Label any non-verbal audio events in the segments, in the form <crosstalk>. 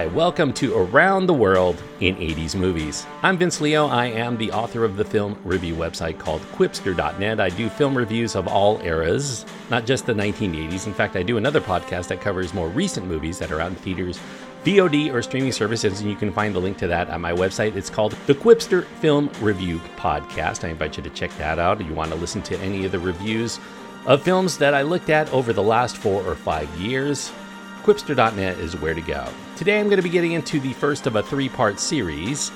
Hi, welcome to Around the World in 80s Movies. I'm Vince Leo. I am the author of the film review website called Qwipster.net. I do film reviews of all eras, not just the 1980s. In fact, I do another podcast that covers more recent movies that are out in theaters, VOD, or streaming services, and you can find the link to that on my website. It's called the Qwipster Film Review Podcast. I invite you to check that out if you want to listen to any of the reviews of films that I looked at over the last four or five years. Qwipster.net is where to go. Today I'm going to be getting into the first of a three part series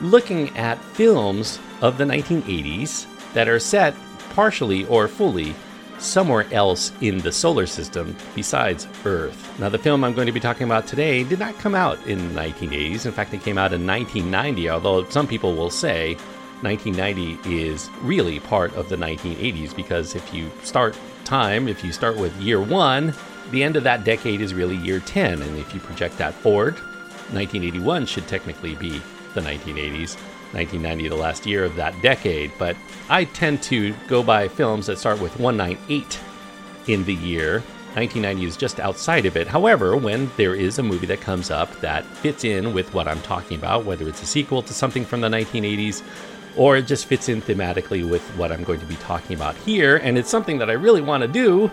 looking at films of the 1980s that are set partially or fully somewhere else in the solar system besides Earth. Now, the film I'm going to be talking about today did not come out in the 1980s. In fact, it came out in 1990, although some people will say 1990 is really part of the 1980s because if you start time, if you start with year one, the end of that decade is really year 10. And if you project that forward, 1981 should technically be the 1980s. 1990, the last year of that decade. But I tend to go by films that start with 198 in the year. 1990 is just outside of it. However, when there is a movie that comes up that fits in with what I'm talking about, whether it's a sequel to something from the 1980s or it just fits in thematically with what I'm going to be talking about here, and it's something that I really want to do,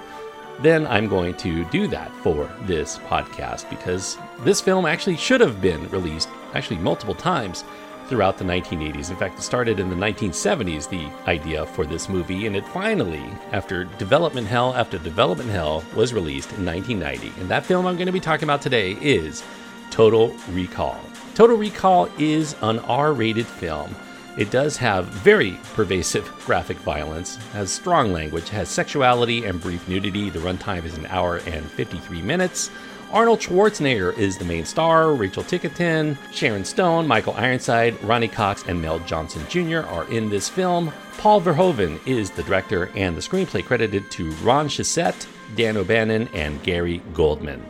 then I'm going to do that for this podcast because this film actually should have been released actually multiple times throughout the 1980s. In fact, it started in the 1970s, the idea for this movie, and it finally, after development hell after development hell, was released in 1990. And that film I'm going to be talking about today is Total Recall. Total Recall is an R rated film it does have very pervasive <laughs> graphic violence, has strong language, has sexuality and brief nudity. The runtime is an hour and 53 minutes. Arnold Schwarzenegger is the main star. Rachel Ticotin, Sharon Stone, Michael Ironside, Ronny Cox, and Mel Johnson Jr. are in this film. Paul Verhoeven is the director, and the screenplay credited to Ron Shusett, Dan O'Bannon, and Gary Goldman.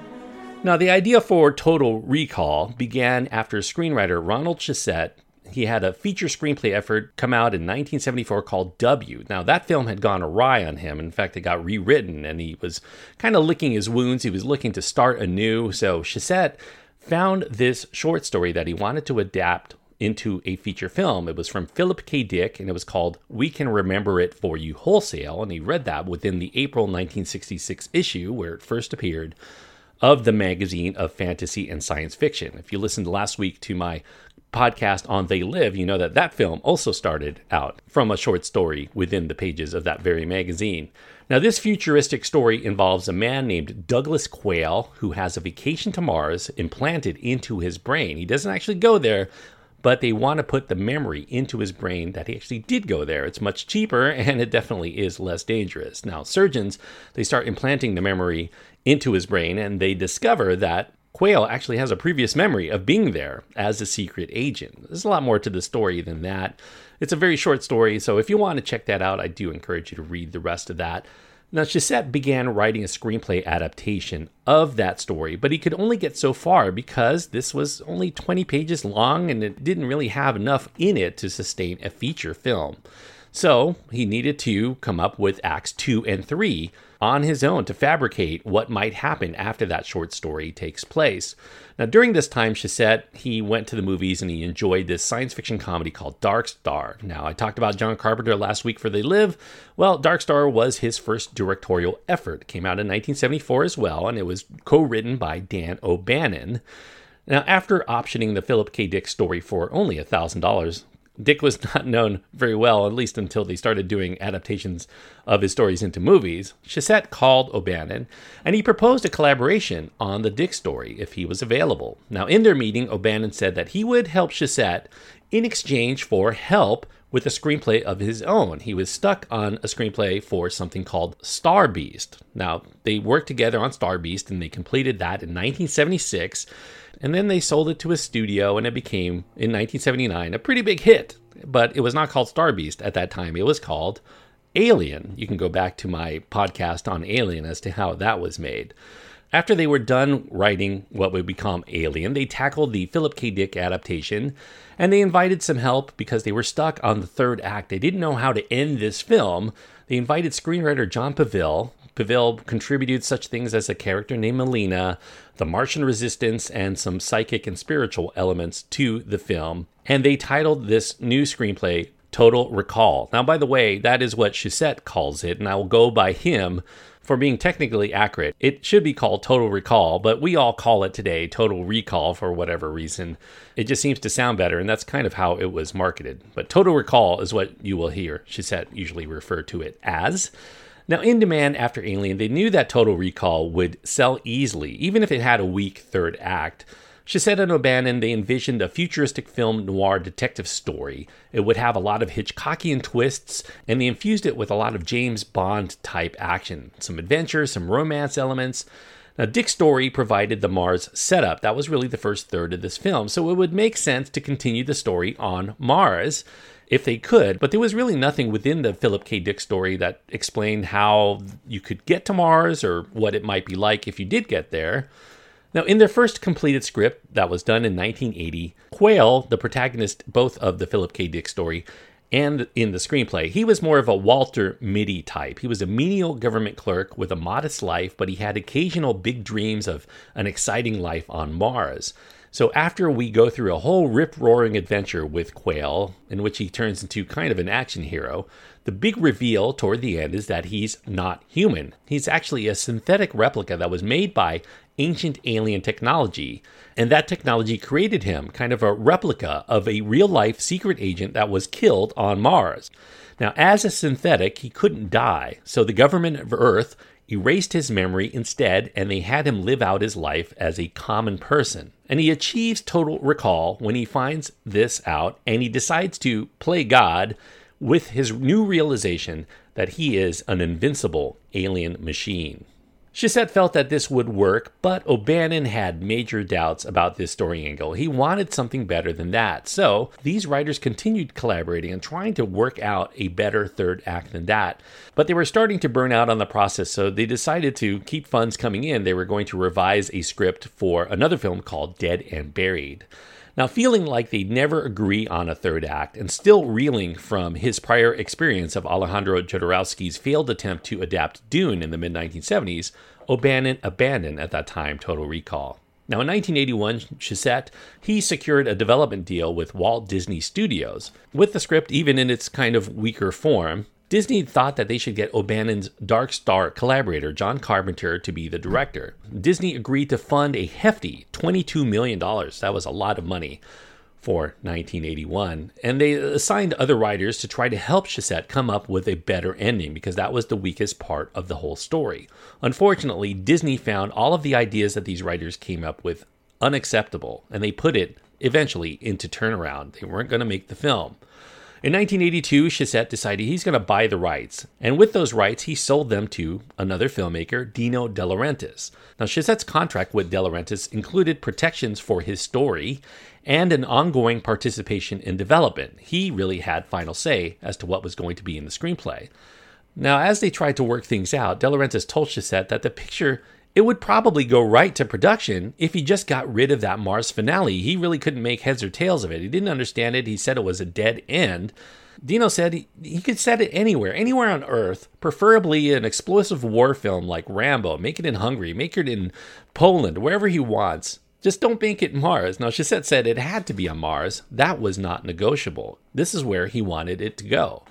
Now, the idea for Total Recall began after screenwriter Ronald Shusett he had a feature screenplay effort come out in 1974 called W. Now, that film had gone awry on him. In fact, it got rewritten and he was kind of licking his wounds. He was looking to start anew. So, Shusett found this short story that he wanted to adapt into a feature film. It was from Philip K. Dick and it was called We Can Remember It For You Wholesale. And he read that within the April 1966 issue where it first appeared of the magazine of fantasy and science fiction. If you listened last week to my podcast on They Live, you know that that film also started out from a short story within the pages of that very magazine. Now, this futuristic story involves a man named Douglas Quail who has a vacation to Mars implanted into his brain. He doesn't actually go there, but they want to put the memory into his brain that he actually did go there. It's much cheaper <laughs> and it definitely is less dangerous. Now, surgeons, they start implanting the memory into his brain and they discover that Quail actually has a previous memory of being there as a secret agent. There's a lot more to the story than that. It's a very short story, so if you want to check that out, I do encourage you to read the rest of that. Now, Shusett began writing a screenplay adaptation of that story, but he could only get so far because this was only 20 pages long and it didn't really have enough in it to sustain a feature film. So he needed to come up with acts two and three on his own to fabricate what might happen after that short story takes place. Now, during this time, Shusett, he went to the movies and he enjoyed this science fiction comedy called Dark Star. Now, I talked about John Carpenter last week for They Live. Well, Dark Star was his first directorial effort. It came out in 1974 as well, and it was co written by Dan O'Bannon. Now, after optioning the Philip K. Dick story for only $1,000, Dick was <laughs> not known very well, at least until they started doing adaptations of his stories into movies. Shusett called O'Bannon and he proposed a collaboration on the Dick story if he was available. Now, in their meeting, O'Bannon said that he would help Shusett in exchange for help with a screenplay of his own. He was stuck on a screenplay for something called Star Beast. Now, they worked together on Star Beast and they completed that in 1976 and then they sold it to a studio and it became in 1979 a pretty big hit but it was not called star beast at that time it was called alien you can go back to my podcast on alien as to how that was made after they were done writing what would become Alien, they tackled the Philip K. Dick adaptation and they invited some help because they were stuck on the third act. They didn't know how to end this film. They invited screenwriter John Povill Povill contributed such things as a character named Melina, the Martian resistance, and some psychic and spiritual elements to the film. And they titled this new screenplay Total Recall. Now, by the way, that is what Shusett calls it, and I will go by him for being technically accurate. It should be called Total Recall, but we all call it today Total Recall for whatever reason. It just seems to sound better, and that's kind of how it was marketed. But Total Recall is what you will hear Shusett usually refer to it as. Now, in demand after Alien, they knew that Total Recall would sell easily, even if it had a weak third act. Shusett and O'Bannon, they envisioned a futuristic film noir detective story. It would have a lot of Hitchcockian twists, and they infused it with a lot of James Bond type action, some adventure, some romance elements. Now, Dick Story provided the Mars setup. That was really the first third of this film, so it would make sense to continue the story on Mars if they could, but there was really nothing within the Philip K. Dick story that explained how you could get to Mars or what it might be like if you did get there. Now, in their first completed script that was done in 1980, Quail, the protagonist both of the Philip K. Dick story and in the screenplay, he was more of a Walter Mitty type. He was a menial government clerk with a modest life, but he had occasional big dreams of an exciting life on Mars. So after we go through a whole rip roaring adventure with Quail, in which he turns into kind of an action hero, the big reveal toward the end is that he's not human. He's actually a synthetic replica that was made by ancient alien technology. And that technology created him, kind of a replica of a real life secret agent that was killed on Mars. Now, as a synthetic, he couldn't die, so the government of Earth erased his memory instead, and they had him live out his life as a common person. And he achieves total recall when he finds this out and he decides to play God with his new realization that he is an invincible alien machine. Shusett felt that this would work, but O'Bannon had major doubts about this story angle. He wanted something better than that. So these writers continued collaborating and trying to work out a better third act than that. But they were starting to burn out on the process, so they decided to keep funds coming in. They were going to revise a script for another film called Dead and Buried. Now, feeling like they'd never agree on a third act and still reeling from his prior experience of Alejandro Jodorowsky's failed attempt to adapt Dune in the mid 1970s, O'Bannon abandoned at that time Total Recall. Now, in 1981, Shusett, he secured a development deal with Walt Disney Studios. With the script, even in its kind of weaker form, Disney thought that they should get O'Bannon's Dark Star collaborator, John Carpenter, to be the director. Disney agreed to fund a hefty $22 million. That was a lot of money for 1981. And they assigned other writers to try to help Shusett come up with a better ending because that was the weakest part of the whole story. Unfortunately, Disney found all of the ideas that these writers came up with unacceptable, and they put it eventually into turnaround. They weren't going to make the film. In 1982, Shusett decided he's going to buy the rights, and with those rights, he sold them to another filmmaker, Dino De Laurentiis. Now, Shusett's contract with De Laurentiis included protections for his story and an ongoing participation in development. He really had final say as to what was going to be in the screenplay. Now, as they tried to work things out, De Laurentiis told Shusett that the picture it would probably go right to production if he just got rid of that Mars finale. He really couldn't make heads or tails of it. He didn't understand it. He said it was a dead end. Dino said he, he could set it anywhere, anywhere on Earth, preferably an explosive war film like Rambo. Make it in Hungary, make it in Poland, wherever he wants. Just don't make it Mars. Now, Shusett said it had to be on Mars. That was not negotiable. This is where he wanted it to go.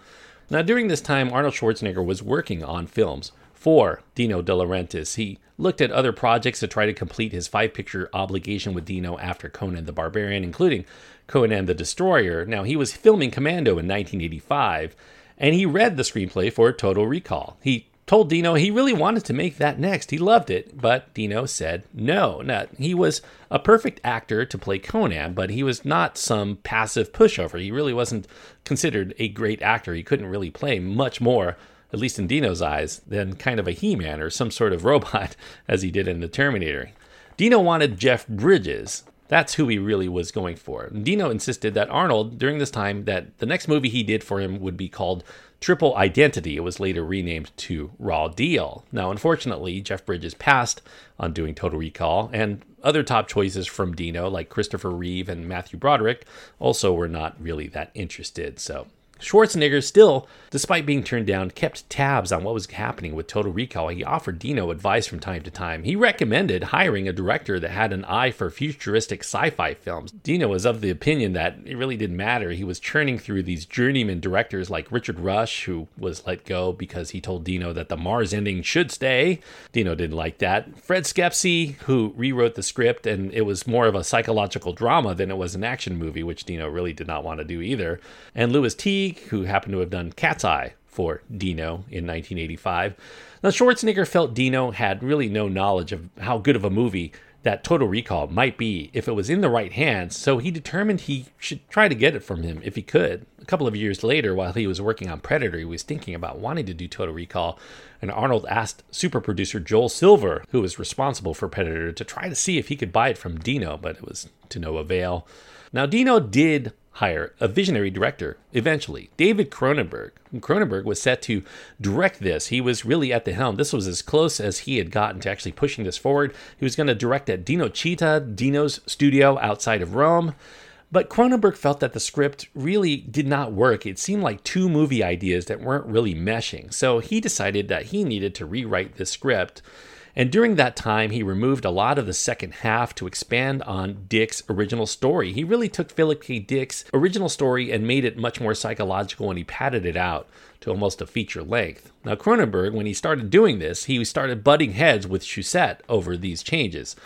Now, during this time, Arnold Schwarzenegger was working on films for Dino De Laurentiis. He looked at other projects to try to complete his five picture obligation with Dino after Conan the Barbarian, including Conan the Destroyer. Now, he was filming Commando in 1985, and he read the screenplay for Total Recall. He told Dino he really wanted to make that next. He loved it, but Dino said no. Now, he was a perfect actor to play Conan, but he was not some passive pushover. He really wasn't considered a great actor. He couldn't really play much more at least in Dino's eyes, than kind of a He Man or some sort of <laughs> robot as he did in the Terminator. Dino wanted Jeff Bridges. That's who he really was going for. Dino insisted that Arnold, during this time, that the next movie he did for him would be called Triple Identity. It was later renamed to Raw Deal. Now, unfortunately, Jeff Bridges passed on doing Total Recall, and other top choices from Dino, like Christopher Reeve and Matthew Broderick, also were not really that interested. So Schwarzenegger still, despite being turned down, kept tabs on what was happening with Total Recall. He offered Dino advice from time to time. He recommended hiring a director that had an eye for futuristic sci fi films. Dino was of the opinion that it really didn't matter. He was churning through these journeyman directors like Richard Rush, who was let go because he told Dino that the Mars ending should stay. Dino didn't like that. Fred Schepisi, who rewrote the script, and it was more of a psychological drama than it was an action movie, which Dino really did not want to do either. And Lewis Who happened to have done Cat's Eye for Dino in 1985. Now, Schwarzenegger felt Dino had really no knowledge of how good of a movie that Total Recall might be if it was in the right hands, so he determined he should try to get it from him if he could. A couple of years later, while he was working on Predator, he was thinking about wanting to do Total Recall, and Arnold asked super producer Joel Silver, who was responsible for Predator, to try to see if he could buy it from Dino, but it was to no avail. Now, Dino did hire a visionary director eventually, David Cronenberg. Cronenberg was set to direct this. He was really at the helm. This was as close as he had gotten to actually pushing this forward. He was going to direct at Dinocittà, Dino's studio outside of Rome. But Cronenberg felt that the script really did not work. It seemed like two movie ideas that weren't really meshing. So he decided that he needed to rewrite this script and during that time, he removed a lot of the second half to expand on Dick's original story. He really took Philip K. Dick's original story and made it much more psychological and he padded it out to almost a feature length. Now, Cronenberg, when he started doing this, he started butting heads with Shusett over these changes.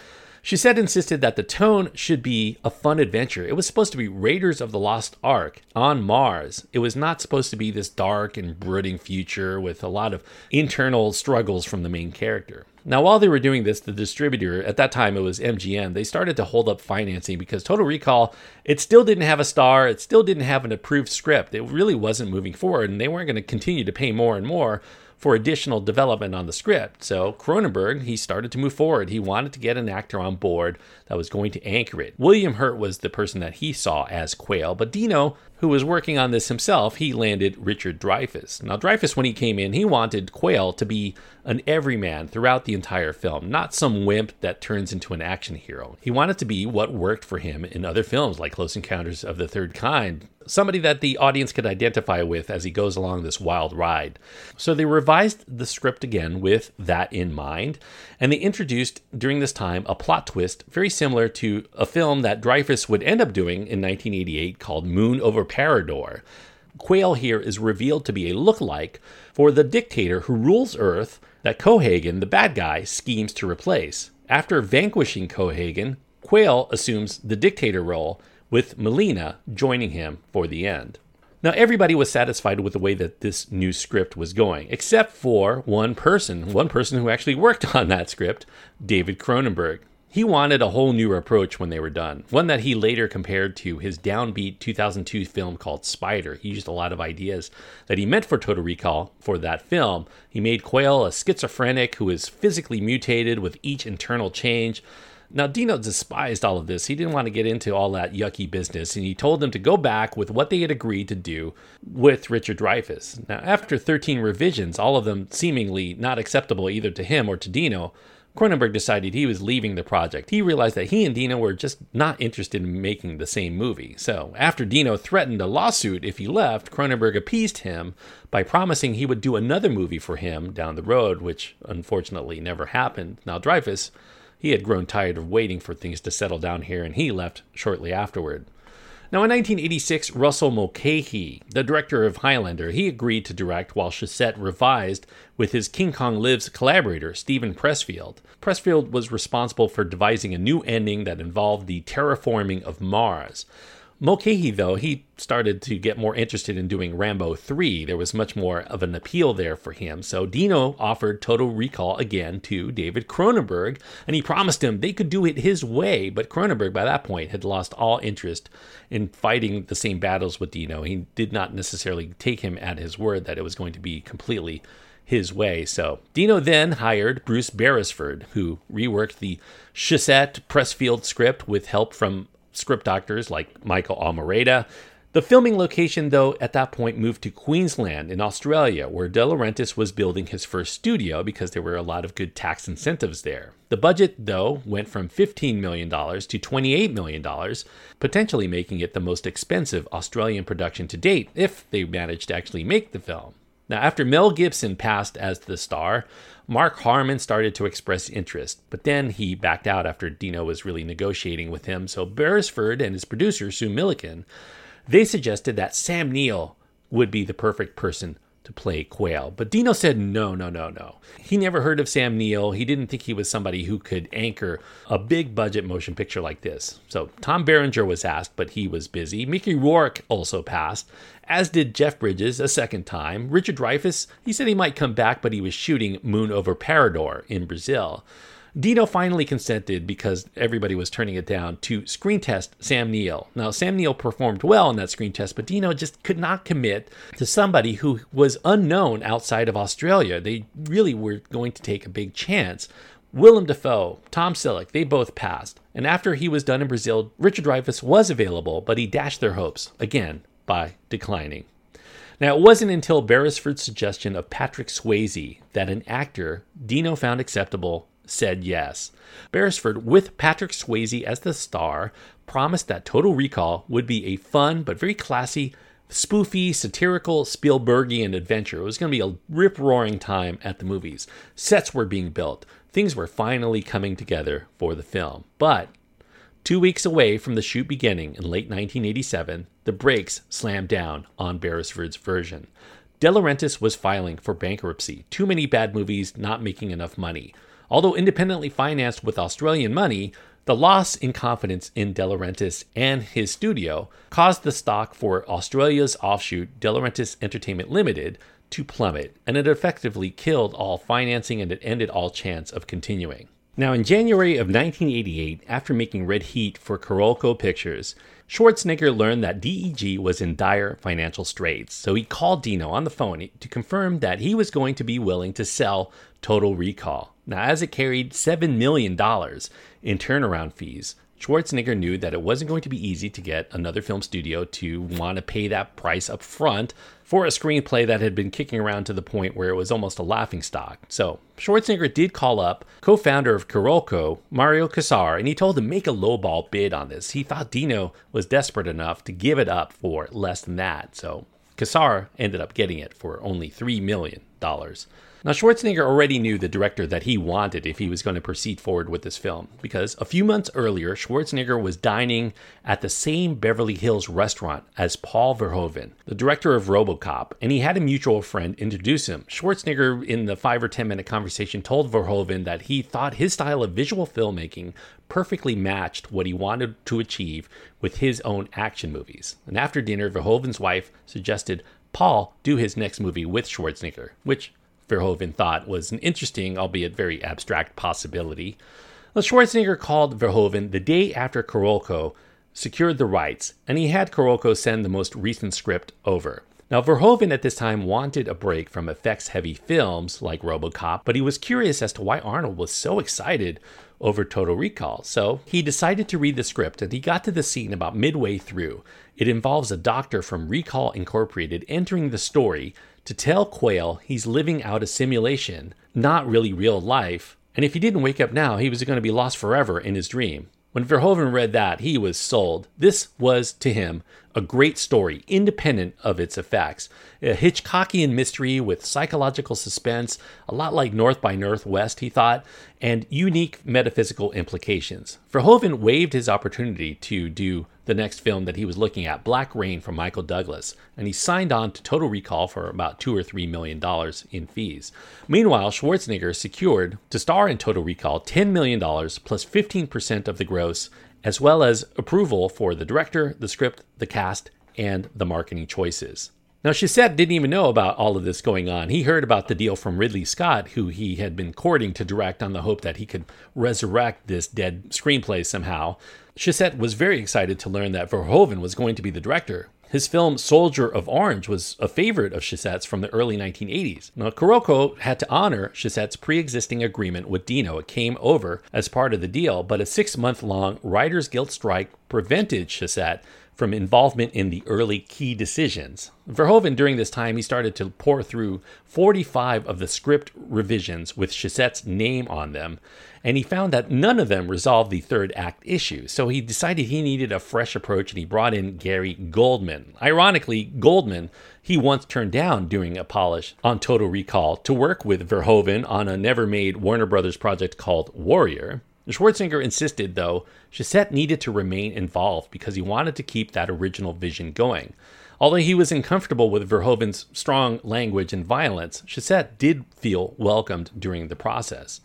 Shusett insisted that the tone should be a fun adventure. It was supposed to be Raiders of the Lost Ark on Mars. It was not supposed to be this dark and brooding future with a lot of internal struggles from the main character. Now, while they were doing this, the distributor, at that time it was MGM, they started to hold up financing because Total Recall, it still didn't have a star, it still didn't have an approved script. It really wasn't moving forward, and they weren't going to continue to pay more and more for additional development on the script. So Cronenberg, he started to move forward. He wanted to get an actor on board that was going to anchor it. William Hurt was the person that he saw as Quail, but Dino, who was working on this himself, he landed Richard Dreyfuss. Now Dreyfuss, when he came in, he wanted Quail to be an everyman throughout the entire film, not some wimp that turns into an action hero. He wanted to be what worked for him in other films like Close Encounters of the Third Kind, somebody that the audience could identify with as he goes along this wild ride. So they revised the script again with that in mind, and they introduced during this time a plot twist very similar to a film that Dreyfuss would end up doing in 1988 called Moon over Parador. Quail here is revealed to be a look-alike for the dictator who rules Earth that Cohaagen, the bad guy, schemes to replace. After vanquishing Cohaagen, Quail assumes the dictator role with Melina joining him for the end. Now, everybody was satisfied with the way that this new script was going, except for one person, one person who actually worked <laughs> on that script, David Cronenberg. He wanted a whole new approach when they were done, one that he later compared to his downbeat 2002 film called Spider. He used a lot of ideas that he meant for Total Recall for that film. He made Quail a schizophrenic who is physically mutated with each internal change. Now, Dino despised all of this. He didn't want to get into all that yucky business, and he told them to go back with what they had agreed to do with Richard Dreyfuss. Now, after 13 revisions, all of them seemingly not acceptable either to him or to Dino, Cronenberg decided he was leaving the project. He realized that he and Dino were just not interested in making the same movie. So, after Dino threatened a lawsuit if he left, Cronenberg appeased him by promising he would do another movie for him down the road, which unfortunately never happened. Now, Dreyfuss, he had grown tired of waiting for things to settle down here, and he left shortly afterward. Now, in 1986, Russell Mulcahy, the director of Highlander, he agreed to direct while Shusett revised with his King Kong Lives collaborator, Steven Pressfield. Pressfield was responsible for devising a new ending that involved the terraforming of Mars. Mulcahy, though, he started to get more interested in doing Rambo 3. There was much more of an appeal there for him. So Dino offered Total Recall again to David Cronenberg, and he promised him they could do it his way. But Cronenberg, by that point, had lost all interest in fighting the same battles with Dino. He did not necessarily take him at his word that it was going to be completely his way. So Dino then hired Bruce Beresford, who reworked the Shusett Pressfield script with help from script doctors like Michael Almereyda. The filming location, though, at that point moved to Queensland in Australia, where De Laurentiis was building his first studio because there were a lot of good tax incentives there. The budget, though, went from $15 million to $28 million, potentially making it the most expensive Australian production to date if they managed to actually make the film. Now, after Mel Gibson passed as the star, Mark Harmon started to express interest, but then he backed out after Dino was really negotiating with him. So Beresford and his producer, Sue Milliken, they suggested that Sam Neill would be the perfect person to play Quail. But Dino said no, no, no, no. He never heard of Sam Neill. He didn't think he was somebody who could anchor a big budget motion picture like this. So Tom Berenger was asked, but he was busy. Mickey Rourke also passed, as did Jeff Bridges a second time. Richard Dreyfuss, he said he might come back, but he was shooting Moon over Parador in Brazil. Dino finally consented because everybody was turning it down to screen test Sam Neill. Now, Sam Neill performed well in that screen test, but Dino just could not commit to somebody who was unknown outside of Australia. They really were going to take a big chance. Willem Dafoe, Tom Selleck, they both passed. And after he was done in Brazil, Richard Dreyfuss was available, but he dashed their hopes, again, by declining. Now, it wasn't until Beresford's suggestion of Patrick Swayze that an actor Dino found acceptable said yes. Beresford, with Patrick Swayze as the star, promised that Total Recall would be a fun but very classy, spoofy, satirical Spielbergian adventure. It was going to be a rip roaring time at the movies. Sets were being built, things were finally coming together for the film. But Two weeks away from the shoot beginning in late 1987, the brakes slammed down on Beresford's version. De Laurentiis was filing for bankruptcy, too many bad movies not making enough money. Although independently financed with Australian money, the loss in confidence in De Laurentiis and his studio caused the stock for Australia's offshoot De Laurentiis Entertainment Limited to plummet, and it effectively killed all financing and it ended all chance of continuing. Now, in January of 1988, after making Red Heat for Carolco Pictures, Schwarzenegger learned that DEG was in dire financial straits, so he called Dino on the phone to confirm that he was going to be willing to sell Total Recall. Now, as it carried $7 million in turnaround fees, Schwarzenegger knew that it wasn't going to be easy to get another film studio to want to pay that price up front for a screenplay that had been kicking around to the point where it was almost a laughing stock. So Schwarzenegger did call up co-founder of Carolco, Mario Kassar, and he told him make a lowball bid on this. He thought Dino was desperate enough to give it up for less than that. So Kassar ended up getting it for only $3 million. Now, Schwarzenegger already knew the director that he wanted if he was going to proceed forward with this film, because a few months earlier, Schwarzenegger was dining at the same Beverly Hills restaurant as Paul Verhoeven, the director of Robocop, and he had a mutual friend introduce him. Schwarzenegger, in the five or 10 minute conversation, told Verhoeven that he thought his style of visual filmmaking perfectly matched what he wanted to achieve with his own action movies. And after dinner, Verhoeven's wife suggested Paul do his next movie with Schwarzenegger, which Verhoeven thought was an interesting, albeit very abstract possibility. Well, Schwarzenegger called Verhoeven the day after Carolco secured the rights, and he had Carolco send the most recent script over. Now, Verhoeven at this time wanted a break from effects heavy films like Robocop, but he was curious as to why Arnold was so excited over Total Recall. So he decided to read the script, and he got to the scene about midway through. It involves a doctor from Recall Incorporated entering the story to tell Quail he's living out a simulation, not really real life, and if he didn't wake up now, he was going to be lost forever in his dream. When Verhoeven read that, he was sold. This was, to him, a great story, independent of its effects. A Hitchcockian mystery with psychological suspense, a lot like North by Northwest, he thought, and unique metaphysical implications. Verhoeven waived his opportunity to do the next film that he was looking at, Black Rain from Michael Douglas, and he signed on to Total Recall for about two or three million dollars in fees. Meanwhile, Schwarzenegger secured to star in Total Recall $10 million plus 15% of the gross, as well as approval for the director, the script, the cast, and the marketing choices. Now, Shusett didn't even know about all of this going on. He heard about the deal from Ridley Scott, who he had been courting to direct on the hope that he could resurrect this dead screenplay somehow. Shusett was very excited to learn that Verhoeven was going to be the director. His film Soldier of Orange was a favorite of Shusett's from the early 1980s. Now, Carolco had to honor Shusett's pre existing agreement with Dino. It came over as part of the deal, but a six month long Writers Guild strike prevented Shusett from involvement in the early key decisions. Verhoeven, during this time, he started to pour through 45 of the script revisions with Shusett's name on them, and he found that none of them resolved the third act issue. So he decided he needed a fresh approach and he brought in Gary Goldman. Ironically, Goldman, he once turned down doing a polish on Total Recall to work with Verhoeven on a never made Warner Brothers project called Warrior. Schwarzenegger insisted, though, Shusett needed to remain involved because he wanted to keep that original vision going. Although he was uncomfortable with Verhoeven's strong language and violence, Shusett did feel welcomed during the process.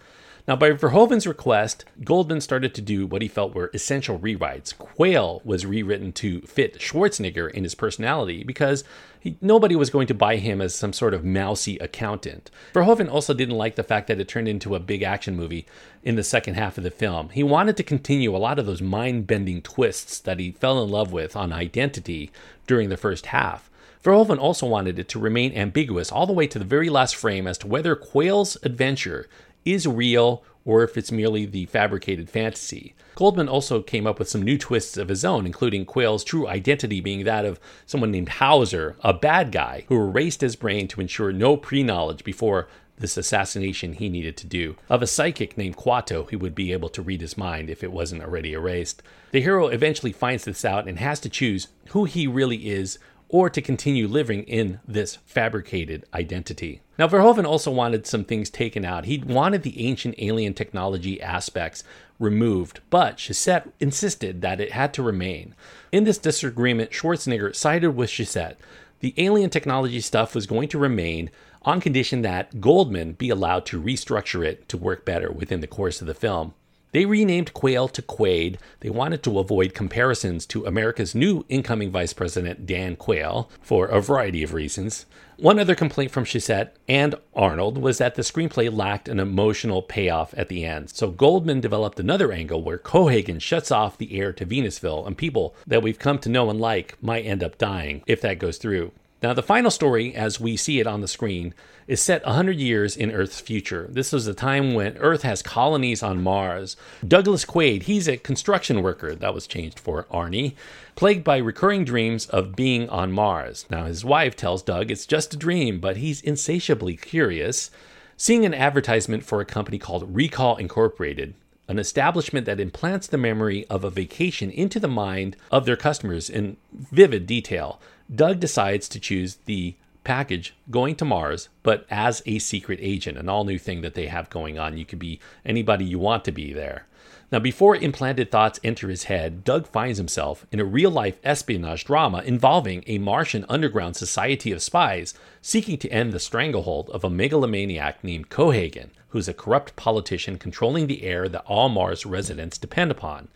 Now, by Verhoeven's request, Goldman started to do what he felt were essential rewrites. Quail was rewritten to fit Schwarzenegger in his personality because he, nobody was going to buy him as some sort of mousy accountant. Verhoeven also didn't like the fact that it turned into a big action movie in the second half of the film. He wanted to continue a lot of those mind bending twists that he fell in love with on Identity during the first half. Verhoeven also wanted it to remain ambiguous all the way to the very last frame as to whether Quail's adventure is real or if it's merely the fabricated fantasy. Goldman also came up with some new twists of his own, including Quail's true identity being that of someone named Hauser, a bad guy who erased his brain to ensure no pre knowledge before this assassination he needed to do, of a psychic named Kuato who would be able to read his mind if it wasn't already erased. The hero eventually finds this out and has to choose who he really is or to continue living in this fabricated identity. Now, Verhoeven also wanted some things taken out. He wanted the ancient alien technology aspects removed, but Shusett insisted that it had to remain. In this disagreement, Schwarzenegger sided with Shusett. The alien technology stuff was going to remain on condition that Goldman be allowed to restructure it to work better within the course of the film. They renamed Quail to Quaid. They wanted to avoid comparisons to America's new incoming vice president, Dan Quayle, for a variety of reasons. One other complaint from Shusett and Arnold was that the screenplay lacked an emotional payoff at the end. So Goldman developed another angle where Cohaagen shuts off the air to Venusville, and people that we've come to know and like might end up dying if that goes through. Now, the final story, as we see it on the screen, is set 100 years in Earth's future. This is a time when Earth has colonies on Mars. Douglas Quaid, he's a construction worker, that was changed for Arnie, plagued by recurring dreams of being on Mars. Now, his wife tells Doug it's just a dream, but he's insatiably curious. Seeing an advertisement for a company called Recall Incorporated, an establishment that implants the memory of a vacation into the mind of their customers in vivid detail. Doug decides to choose the package going to Mars, but as a secret agent, an all new thing that they have going on. You could be anybody you want to be there. Now, before implanted thoughts enter his head, Doug finds himself in a real life espionage drama involving a Martian underground society of spies seeking to end the stranglehold of a megalomaniac named Cohaagen, who's a corrupt politician controlling the air that all Mars residents depend upon.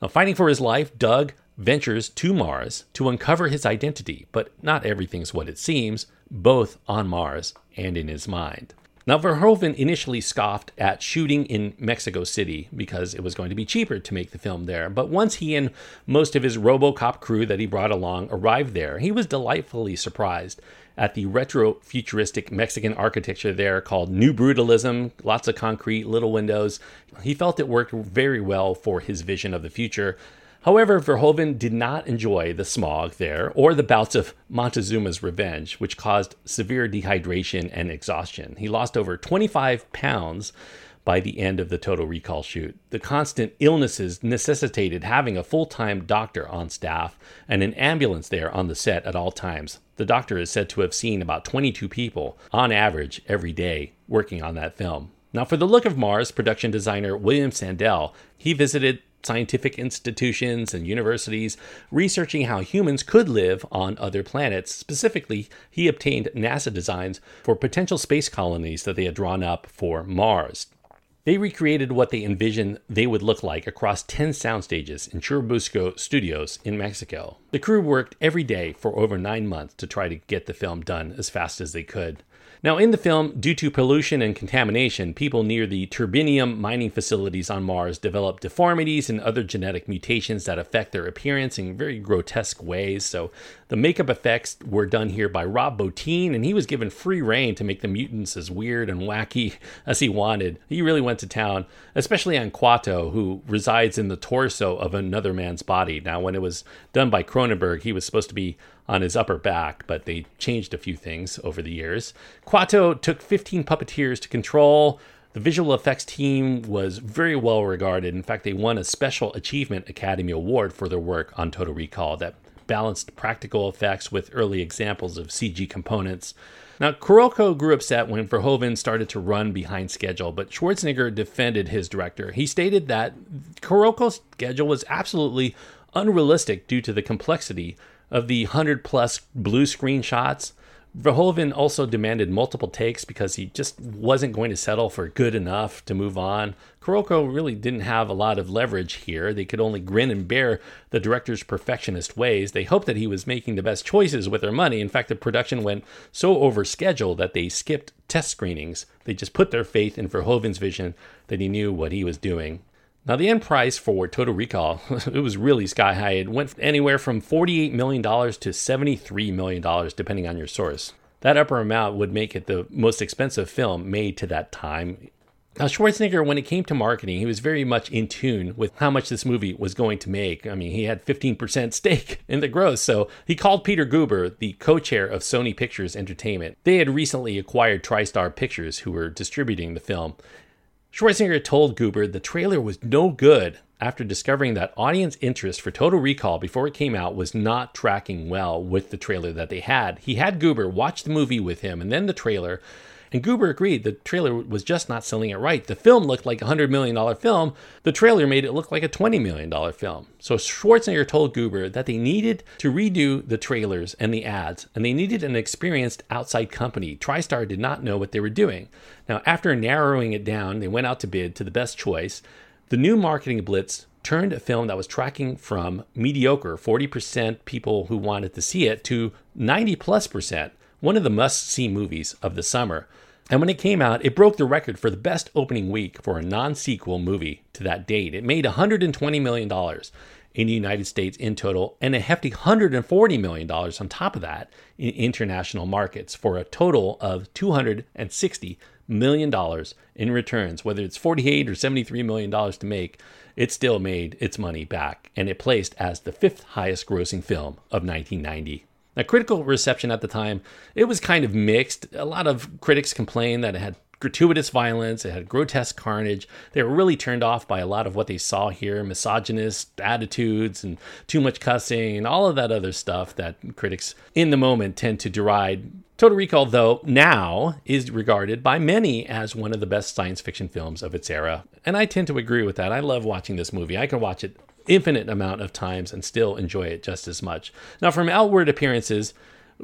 Now, fighting for his life, Doug ventures to Mars to uncover his identity, but not everything's what it seems, both on Mars and in his mind. Now, Verhoeven initially scoffed at shooting in Mexico City because it was going to be cheaper to make the film there. But once he and most of his Robocop crew that he brought along arrived there, he was delightfully surprised at the retro futuristic Mexican architecture there called New Brutalism, lots of concrete, little windows. He felt it worked very well for his vision of the future. However, Verhoeven did not enjoy the smog there or the bouts of Montezuma's revenge, which caused severe dehydration and exhaustion. He lost over 25 pounds by the end of the Total Recall shoot. The constant illnesses necessitated having a full time doctor on staff and an ambulance there on the set at all times. The doctor is said to have seen about 22 people on average every day working on that film. Now, for the look of Mars, production designer William Sandell, he visited scientific institutions and universities researching how humans could live on other planets. Specifically, he obtained NASA designs for potential space colonies that they had drawn up for Mars. They recreated what they envisioned they would look like across 10 sound stages in Churubusco Studios in Mexico. The crew worked every day for over nine months to try to get the film done as fast as they could. Now, in the film, due to pollution and contamination, people near the turbinium mining facilities on Mars develop deformities and other genetic mutations that affect their appearance in very grotesque ways. So, the makeup effects were done here by Rob Bottin, and he was given free reign to make the mutants as weird and wacky <laughs> as he wanted. He really went to town, especially on Kuato, who resides in the torso of another man's body. Now, when it was done by Cronenberg, he was supposed to be on his upper back, but they changed a few things over the years. Kuato took 15 puppeteers to control. The visual effects team was very well regarded. In fact, they won a Special Achievement Academy Award for their work on Total Recall that balanced practical effects with early examples of CG components. Now, Carolco grew upset when Verhoeven started to run behind schedule, but Schwarzenegger defended his director. He stated that Carolco's schedule was absolutely unrealistic due to the complexity of the 100 plus blue screen shots. Verhoeven also demanded multiple takes because he just wasn't going to settle for good enough to move on. Carolco really didn't have a lot of leverage here. They could only grin and bear the director's perfectionist ways. They hoped that he was making the best choices with their money. In fact, the production went so over schedule that they skipped test screenings. They just put their faith in Verhoeven's vision that he knew what he was doing. Now, the end price for Total Recall, <laughs> it was really sky high. It went anywhere from $48 million to $73 million, depending on your source. That upper amount would make it the most expensive film made to that time. Now, Schwarzenegger, when it came to marketing, he was very much in tune with how much this movie was going to make. I mean, he had 15% <laughs> stake in the gross, so he called Peter Guber, the co chair of Sony Pictures Entertainment. They had recently acquired TriStar Pictures, who were distributing the film, Schwarzenegger told Guber the trailer was no good after discovering that audience interest for Total Recall before it came out was not tracking well with the trailer that they had. He had Guber watch the movie with him and then the trailer and Guber agreed the trailer was just not selling it right. The film looked like a $100 million film. The trailer made it look like a $20 million film. So Schwarzenegger told Guber that they needed to redo the trailers and the ads, and they needed an experienced outside company. TriStar did not know what they were doing. Now, after narrowing it down, they went out to bid to the best choice. The new marketing blitz turned a film that was tracking from mediocre, 40% people who wanted to see it, to 90 plus percent, one of the must see movies of the summer. And when it came out, it broke the record for the best opening week for a non sequel movie to that date. It made $120 million in the United States in total and a hefty $140 million on top of that in international markets for a total of $260 million in returns. Whether it's 48 or $73 million to make, it still made its money back and it placed as the fifth highest grossing film of 1990. Now, critical reception at the time, it was kind of mixed. A lot of critics complained that it had gratuitous violence, it had grotesque carnage. They were really turned off by a lot of what they saw here misogynist attitudes and too much cussing and all of that other stuff that critics in the moment tend to deride. Total Recall, though, now is regarded by many as one of the best science fiction films of its era. And I tend to agree with that. I love watching this movie. I can watch it infinite amount of times and still enjoy it just as much. Now, from outward appearances,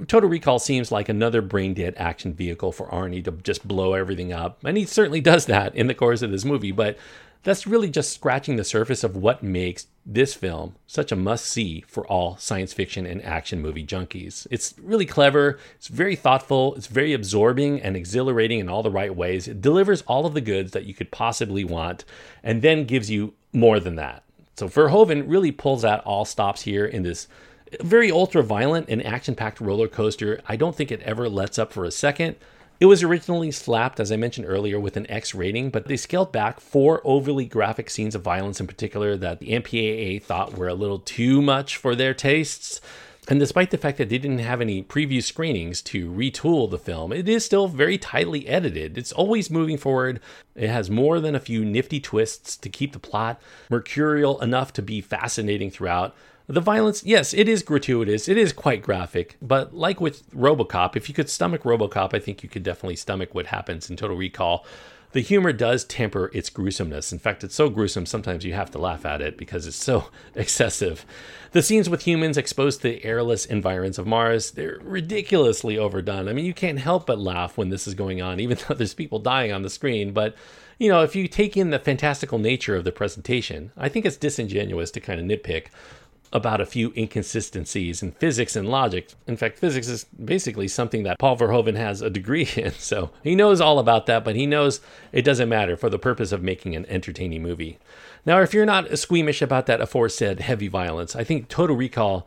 Total Recall seems like another brain dead action vehicle for Arnie to just blow everything up. And he certainly does that in the course of this movie, but that's really just scratching the surface of what makes this film such a must see for all science fiction and action movie junkies. It's really clever, it's very thoughtful, it's very absorbing and exhilarating in all the right ways. It delivers all of the goods that you could possibly want and then gives you more than that. So Verhoeven really pulls out all stops here in this very ultra violent and action packed roller coaster. I don't think it ever lets up for a second. It was originally slapped, as I mentioned earlier, with an X rating, but they scaled back four overly graphic scenes of violence in particular that the MPAA thought were a little too much for their tastes. And despite the fact that they didn't have any preview screenings to retool the film, it is still very tightly edited. It's always moving forward. It has more than a few nifty twists to keep the plot mercurial enough to be fascinating throughout. The violence, yes, it is gratuitous. It is quite graphic. But like with Robocop, if you could stomach Robocop, I think you could definitely stomach what happens in Total Recall the humor does temper its gruesomeness. In fact, it's so gruesome sometimes you have to laugh at it because it's so <laughs> excessive. The scenes with humans exposed to the airless environs of Mars, they're ridiculously overdone. I mean, you can't help but laugh when this is going on, <laughs> even though there's people dying on the screen. But, you know, if you take in the fantastical nature of the presentation, I think it's disingenuous to kind of nitpick about a few inconsistencies in physics and logic. In fact, physics is basically something that Paul Verhoeven has a degree <laughs> in, so he knows all about that, but he knows it doesn't matter for the purpose of making an entertaining movie. Now, if you're not squeamish about that aforesaid heavy violence, I think Total Recall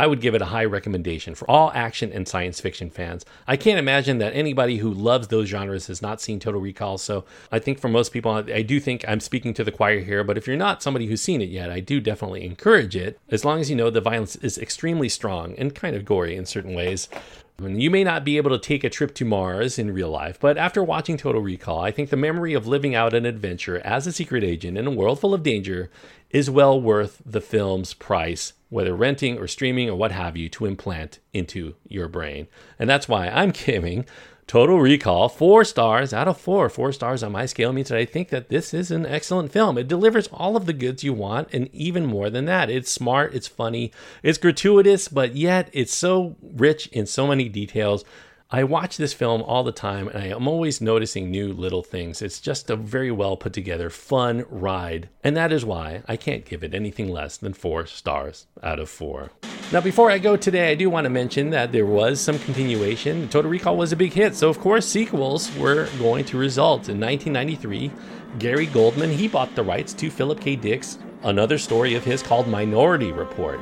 I would give it a high recommendation for all action and science fiction fans. I can't imagine that anybody who loves those genres has not seen Total Recall. So I think for most people, I do think I'm speaking to the choir here. But if you're not somebody who's seen it yet, I do definitely encourage it, as long as you know the violence is extremely strong and kind of gory in certain ways. And You may not be able to take a trip to Mars in real life, but after watching Total Recall, I think the memory of living out an adventure as a secret agent in a world full of danger is well worth the film's price, whether renting or streaming or what have you, to implant into your brain. And that's why I'm <laughs> giving Total Recall four stars out of four. Four stars on my scale means that I think that this is an excellent film. It delivers all of the goods you want and even more than that. It's smart, it's funny, it's gratuitous, but yet it's so rich in so many details. I watch this film all the time and I am always noticing new little things. It's just a very well put together, fun ride. And that is why I can't give it anything less than four stars out of four. Now, before I go today, I do want to mention that there was some continuation. Total Recall was a big hit, so of course, sequels were going to result. In 1993, Gary Goldman, he bought the rights to Philip K. Dick's another story of his called Minority Report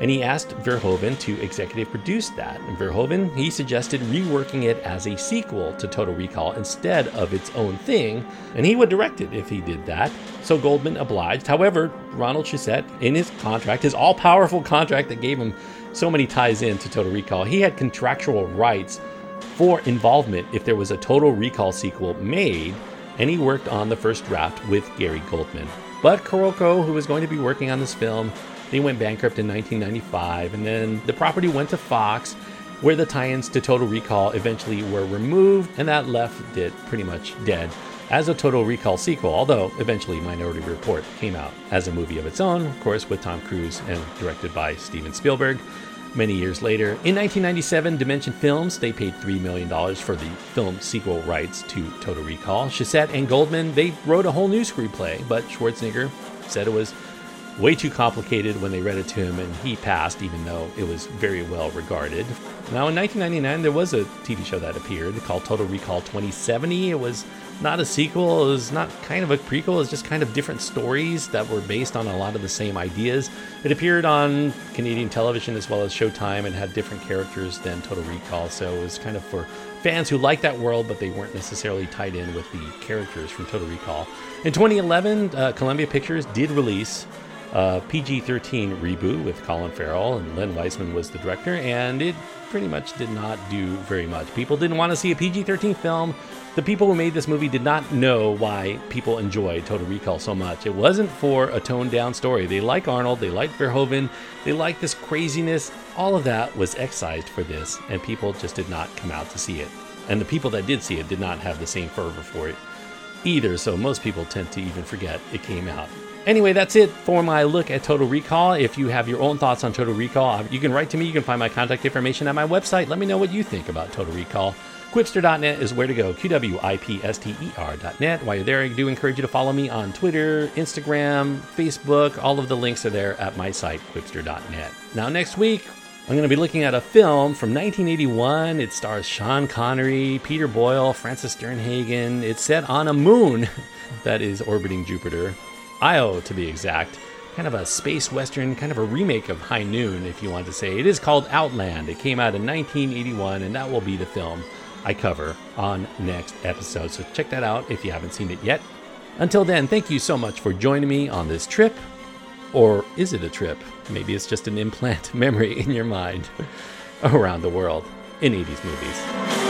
and he asked Verhoeven to executive produce that. And Verhoeven, he suggested reworking it as a sequel to Total Recall instead of its own thing, and he would direct it if he did that. So Goldman obliged. However, Ronald Shusett, in his contract, his all powerful contract that gave him so many ties in to Total Recall, he had contractual rights for involvement if there was a Total Recall sequel made, and he worked on the first draft with Gary Goldman. But Carolco, who was going to be working on this film, they went bankrupt in 1995, and then the property went to Fox, where the tie ins to Total Recall eventually were removed, and that left it pretty much dead as a Total Recall sequel, although eventually Minority Report came out as a movie of its own, of course, with Tom Cruise and directed by Steven Spielberg. Many years later, in 1997, Dimension Films they paid $3 million for the film sequel rights to Total Recall. Shusett and Goldman they wrote a whole new screenplay, but Schwarzenegger said it was way too complicated when they read it to him, and he passed, even though it was very well regarded. Now, in 1999, there was a TV show that appeared called Total Recall 2070. It was not a sequel, it was not kind of a prequel, it's just kind of different stories that were based on a lot of the same ideas. It appeared on Canadian television as well as Showtime and had different characters than Total Recall, so it was kind of for fans who liked that world, but they weren't necessarily tied in with the characters from Total Recall. In 2011, uh, Columbia Pictures did release Uh, a PG 13 reboot with Colin Farrell, and Len Wiseman was the director, and it pretty much did not do very much. People didn't want to see a PG 13 film. The people who made this movie did not know why people enjoyed Total Recall so much. It wasn't for a toned down story. They like Arnold, they like Verhoeven, they like this craziness. All of that was excised for this, and people just did not come out to see it. And the people that did see it did not have the same fervor for it either, so most people tend to even forget it came out. Anyway, that's it for my look at Total Recall. If you have your own thoughts on Total Recall, uh, you can write to me. You can find my contact information at my website. Let me know what you think about Total Recall. Qwipster.net is where to go. Q-W-I-P-S-T-E-R.net. While you're there, I do encourage you to follow me on Twitter, Instagram, Facebook. All of the links are there at my site, Qwipster.net. Now, next week, I'm going to be looking at a film from 1981. It stars Sean Connery, Peter Boyle, Frances Sternhagen. It's set on a moon <laughs> that is orbiting Jupiter. Io to be exact. Kind of a space western, kind of a remake of High Noon, if you want to say. It is called Outland. It came out in 1981, and that will be the film I cover on next episode. So check that out if you haven't seen it yet. Until then, thank you so much for joining me on this trip. Or is it a trip? Maybe it's just an implant <laughs> memory in your mind <laughs> around the world in 80s movies.